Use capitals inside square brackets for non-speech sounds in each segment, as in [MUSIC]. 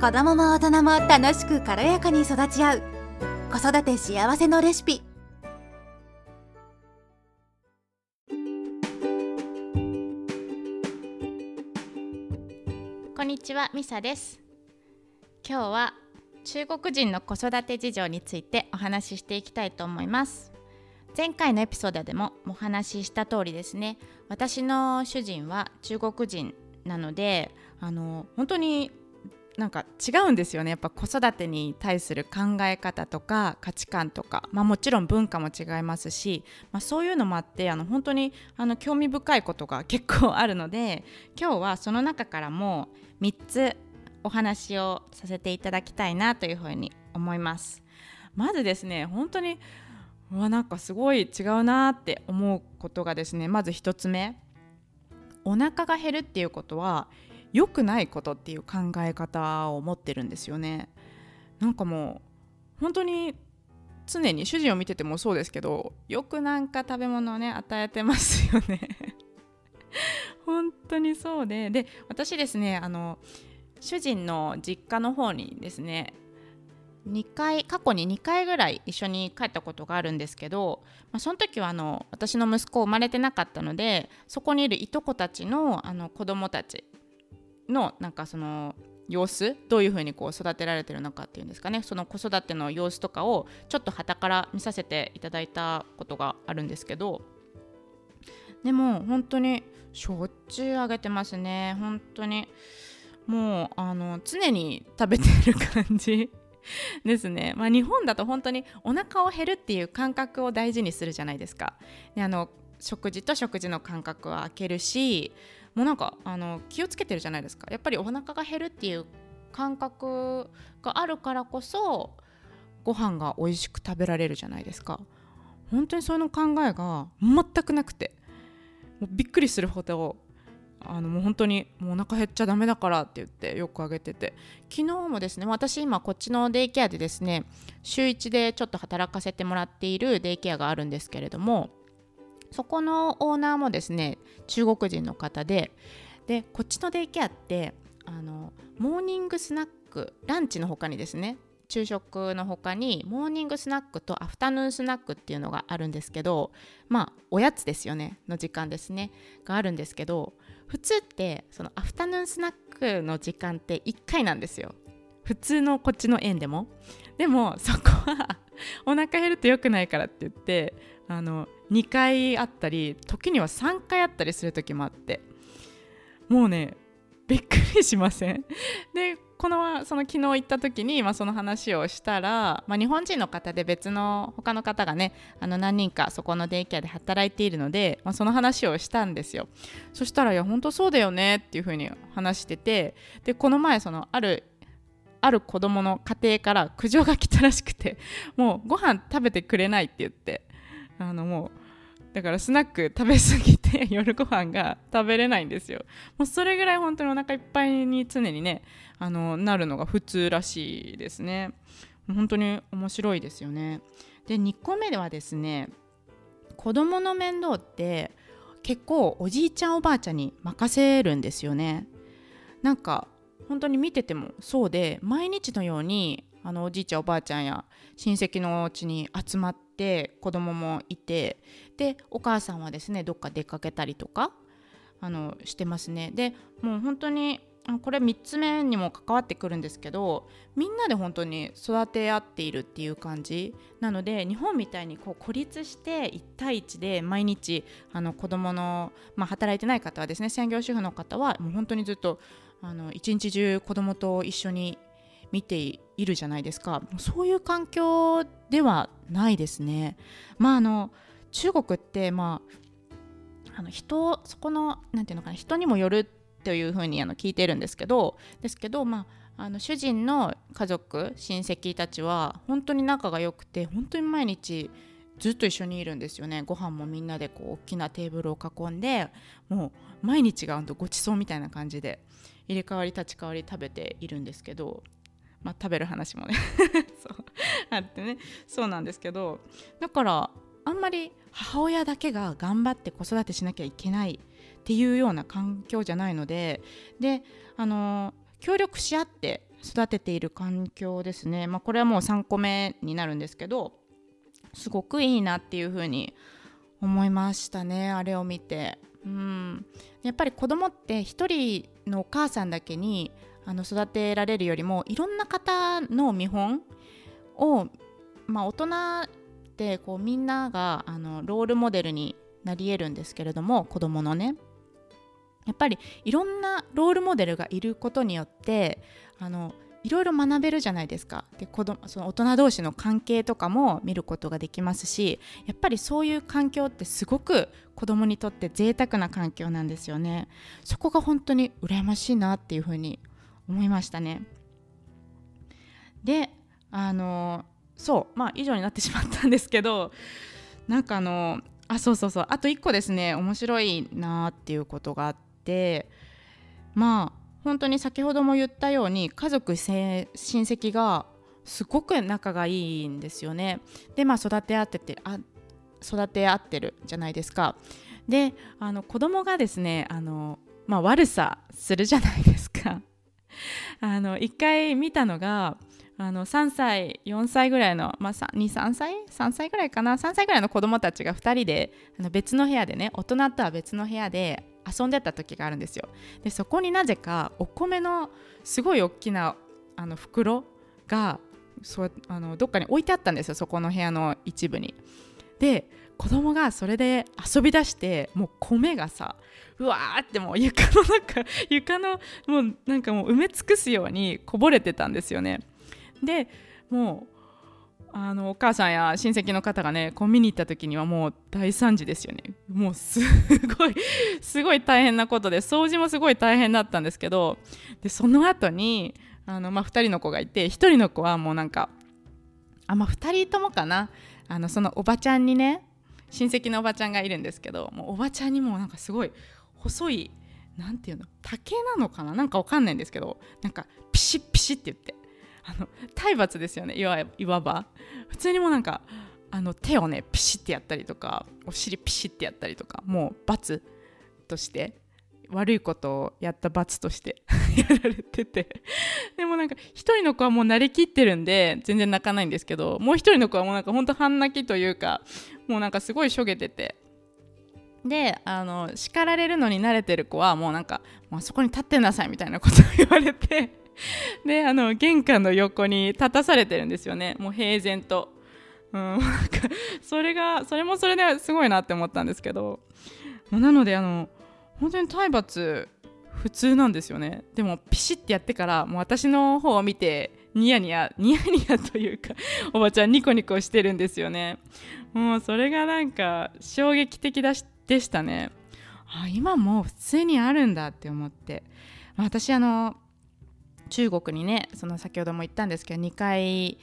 子供も大人も楽しく軽やかに育ち合う。子育て幸せのレシピ。こんにちはミサです。今日は中国人の子育て事情についてお話ししていきたいと思います。前回のエピソードでもお話しした通りですね。私の主人は中国人なのであの本当になんか違うんですよね。やっぱ子育てに対する考え方とか価値観とか、まあ、もちろん文化も違いますし、まあ、そういうのもあってあの本当にあの興味深いことが結構あるので今日はその中からも3つお話をさせていただきたいなというふうに思います。まずですね本当にうわなんかすごい違うなって思うことがですねまず1つ目。お腹が減るっていうことは良くないことっていう考え方を持ってるんですよね。なんかもう本当に常に主人を見ててもそうですけどよくなんか食べ物をね与えてますよね。[LAUGHS] 本当にそうでで私ですねあの主人の実家の方にですね2回過去に2回ぐらい一緒に帰ったことがあるんですけど、まあ、その時はあの私の息子生まれてなかったのでそこにいるいとこたちのあの子供たちのなんかその様子どういうふうにこう育てられてるのかっていうんですかね。その子育ての様子とかをちょっとはたから見させていただいたことがあるんですけど。でも本当にしょっちゅうあげてますね。本当にもうあの常に食べてる感じ [LAUGHS] ですね、まあ、日本だと本当にお腹を減るっていう感覚を大事にするじゃないですか。であの食事と食事の間隔は空けるしもうなんかあの気をつけてるじゃないですか。やっぱりお腹が減るっていう感覚があるからこそご飯が美味しく食べられるじゃないですか。本当にその考えが全くなくてもうびっくりするほどあのもう本当にもうお腹減っちゃダメだからって言ってよくあげてて。昨日もですね私今こっちのデイケアでですね週1でちょっと働かせてもらっているデイケアがあるんですけれどもそこのオーナーもですね中国人の方ででこっちのデイケアってあのモーニングスナックランチの他にですね昼食の他にモーニングスナックとアフタヌーンスナックっていうのがあるんですけどまあおやつですよねの時間ですねがあるんですけど普通ってそのアフタヌーンスナックの時間って1回なんですよ。普通のこっちの園でも。でもそこはお腹減ると良くないからって言ってあの2回あったり時には3回あったりする時もあって。もうねびっくりしません。[LAUGHS] でこのその昨日行った時に、まあ、その話をしたら、まあ、日本人の方で別の他の方がねあの何人かそこのデイケアで働いているので、まあ、その話をしたんですよ。そしたら「いや本当そうだよね」っていう風に話しててでこの前そのあるある子供の家庭から苦情が来たらしくてもうご飯食べてくれないって言って。あのもうだからスナック食べ過ぎて [LAUGHS] 夜ご飯が食べれないんですよ。もうそれぐらい本当にお腹いっぱいに常にねあのなるのが普通らしいですね。本当に面白いですよね。で2個目ではですね子供の面倒って結構おじいちゃんおばあちゃんに任せるんですよね。なんか本当に見ててもそうで毎日のようにあのおじいちゃんおばあちゃんや親戚のお家に集まって子供もいてでお母さんはですねどっか出かけたりとかあのしてますね。でもう本当にこれ3つ目にも関わってくるんですけどみんなで本当に育て合っているっていう感じ。なので日本みたいにこう孤立して1対1で毎日あの子供のまあ、働いてない方はですね専業主婦の方はもう本当にずっとあの一日中子供と一緒に見ているじゃないですかそういう環境ではないですね。まああの中国ってまああの人そこのなんていうのかな人にもよるというふうにあの聞いてるんですけどですけどまああの主人の家族親戚たちは本当に仲が良くて本当に毎日ずっと一緒にいるんですよねご飯もみんなでこう大きなテーブルを囲んでもう毎日がごちそうみたいな感じで入れ替わり立ち替わり食べているんですけどまあ、食べる話もね。[LAUGHS] そう。あってね。そうなんですけどだからあんまり母親だけが頑張って子育てしなきゃいけないっていうような環境じゃないのでであの協力し合って育てている環境ですね、まあ、これはもう3個目になるんですけどすごくいいなっていうふうに思いましたね。あれを見て。うん、やっぱり子供って一人のお母さんだけにあの育てられるよりもいろんな方の見本を、まあ、大人ってこうみんながあのロールモデルになり得るんですけれども子供のね。やっぱりいろんなロールモデルがいることによってあのいろいろ学べるじゃないですか。で子供その大人同士の関係とかも見ることができますしやっぱりそういう環境ってすごく子供にとって贅沢な環境なんですよね。そこが本当に羨ましいなっていうふうに思いましたねであのそうまあ以上になってしまったんですけどなんかあのあそうそうそうあと1個ですね面白いなっていうことがあってまあ本当に先ほども言ったように家族親戚がすごく仲がいいんですよね。でまあ育て合っててあ育て合ってるじゃないですか。であの子供がですねあの、まあ、悪さするじゃないですか。あの1回見たのがあの3歳4歳ぐらいの、まあ、23歳？3歳ぐらいかな？3歳ぐらいの子供たちが2人であの別の部屋でね大人とは別の部屋で遊んでた時があるんですよ。でそこになぜかお米のすごい大きなあの袋がそうあのどっかに置いてあったんですよそこの部屋の一部に。で子供がそれで遊び出してもう米がさうわーってもう床の中 [LAUGHS] 床のもうなんかもう埋め尽くすようにこぼれてたんですよね。でもうあのお母さんや親戚の方がねこう見に行った時にはもう大惨事ですよね。もうすごい [LAUGHS] すごい大変なことで掃除もすごい大変だったんですけどでその後にあのまあ、2人の子がいて1人の子はもうなんかあまあ2人ともかな。あのそのおばちゃんにね親戚のおばちゃんがいるんですけどもうおばちゃんにもなんかすごい細い何ていうの竹なのかななんかわかんないんですけどなんかピシッピシッって言ってあの体罰ですよねいわいわば。普通にもなんかあの手をねピシッてやったりとかお尻ピシッてやったりとかもう罰として。悪いことをやった罰として [LAUGHS] やられてて。でもなんか1人の子はもう慣れきってるんで全然泣かないんですけどもう1人の子はもうなんかほんと半泣きというかもうなんかすごいしょげてて。であの叱られるのに慣れてる子はもうなんかもうそこに立ってなさいみたいなことを言われて。であの玄関の横に立たされてるんですよね。もう平然と、うん、それがそれもそれですごいなって思ったんですけど。なのであの本当に体罰普通なんですよね。でもピシッてやってからもう私の方を見てニヤニヤ [LAUGHS] ニヤニヤというか [LAUGHS] おばちゃんニコニコしてるんですよね。もうそれがなんか衝撃的だしでしたね。あ今もう普通にあるんだって思って。私あの中国にねその先ほども言ったんですけど2回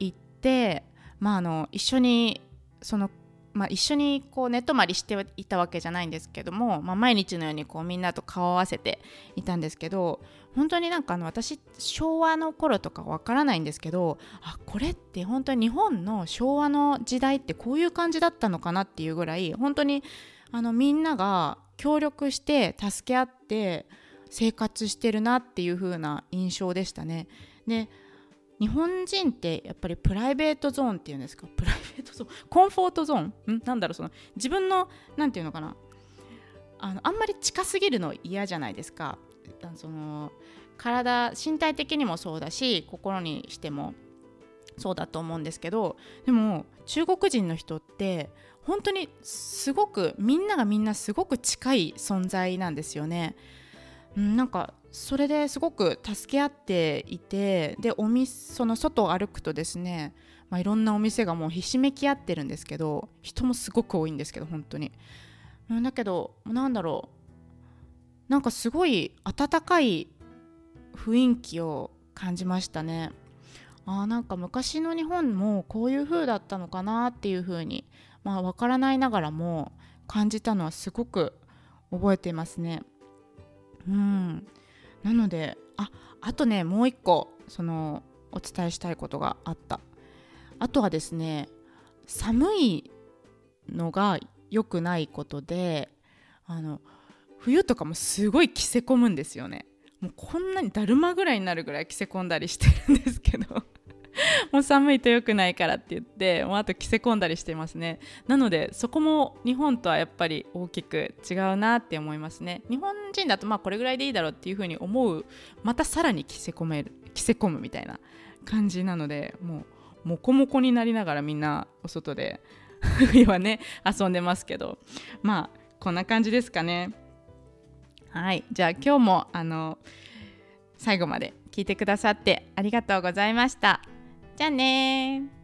行ってまああの一緒にそのまあ、一緒にこう寝泊まりしていたわけじゃないんですけども、まあ、毎日のようにこうみんなと顔を合わせていたんですけど本当になんかあの私昭和の頃とかわからないんですけどあこれって本当に日本の昭和の時代ってこういう感じだったのかなっていうぐらい本当にあのみんなが協力して助け合って生活してるなっていう風な印象でしたね。で日本人ってやっぱりプライベートゾーンっていうんですか？[LAUGHS] プライベートゾーン？コンフォートゾーン？ん？なんだろうその自分の何て言うのかな？あのあんまり近すぎるの嫌じゃないですか？その体身体的にもそうだし心にしてもそうだと思うんですけどでも中国人の人って本当にすごくみんながみんなすごく近い存在なんですよね。なんかそれですごく助け合っていてでおみその外を歩くとですね、まあ、いろんなお店がもうひしめき合ってるんですけど人もすごく多いんですけど本当に。だけどなんだろう。なんかすごい温かい雰囲気を感じましたね。あなんか昔の日本もこういう風だったのかなっていう風にまあ分からないながらも感じたのはすごく覚えていますね。うん。なのでああとねもう一個そのお伝えしたいことがあった。あとはですね寒いのが良くないことであの冬とかもすごい着せ込むんですよね。もうこんなにだるまぐらいになるぐらい着せ込んだりしてるんですけど。[LAUGHS] もう寒いと良くないからって言ってもうあと着せ込んだりしてますね。なのでそこも日本とはやっぱり大きく違うなって思いますね。日本人だとまあこれぐらいでいいだろうっていうふうに思うまたさらに着せ込める着せ込むみたいな感じなのでもうモコモコになりながらみんなお外で [LAUGHS] 冬はね遊んでますけど。まあこんな感じですかね。はい。じゃあ今日もあの最後まで聞いてくださってありがとうございました。じゃあね